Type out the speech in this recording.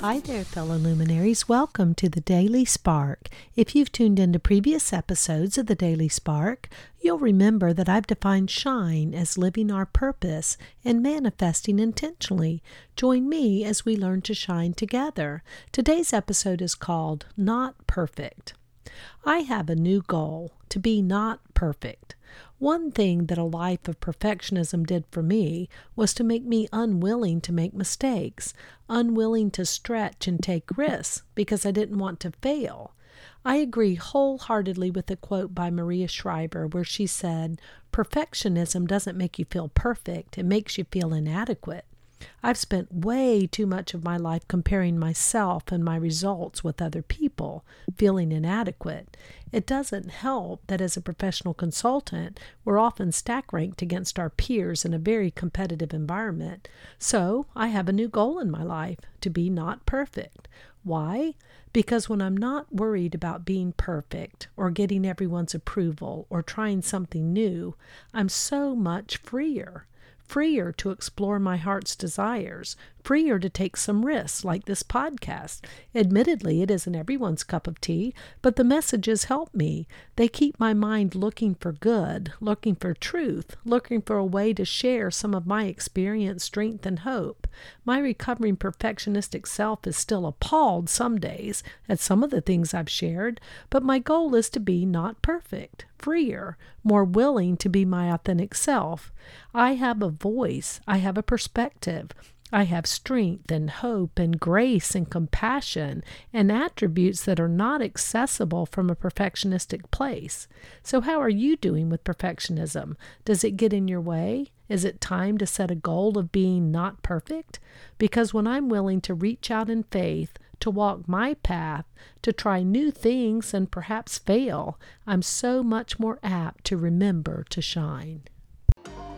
Hi there, fellow luminaries. Welcome to the Daily Spark. If you've tuned into previous episodes of the Daily Spark, you'll remember that I've defined shine as living our purpose and manifesting intentionally. Join me as we learn to shine together. Today's episode is called Not Perfect. I have a new goal to be not perfect. One thing that a life of perfectionism did for me was to make me unwilling to make mistakes, unwilling to stretch and take risks because I didn't want to fail. I agree wholeheartedly with a quote by Maria Shriver where she said, Perfectionism doesn't make you feel perfect, it makes you feel inadequate. I've spent way too much of my life comparing myself and my results with other people, feeling inadequate. It doesn't help that as a professional consultant, we're often stack ranked against our peers in a very competitive environment. So I have a new goal in my life to be not perfect. Why? Because when I'm not worried about being perfect or getting everyone's approval or trying something new, I'm so much freer freer to explore my heart's desires, freer to take some risks like this podcast. Admittedly, it isn't everyone's cup of tea, but the messages help me. They keep my mind looking for good, looking for truth, looking for a way to share some of my experience, strength, and hope. My recovering perfectionistic self is still appalled some days at some of the things I've shared, but my goal is to be not perfect, freer, more willing to be my authentic self. I have a voice, I have a perspective. I have strength and hope and grace and compassion and attributes that are not accessible from a perfectionistic place. So, how are you doing with perfectionism? Does it get in your way? Is it time to set a goal of being not perfect? Because when I'm willing to reach out in faith, to walk my path, to try new things and perhaps fail, I'm so much more apt to remember to shine.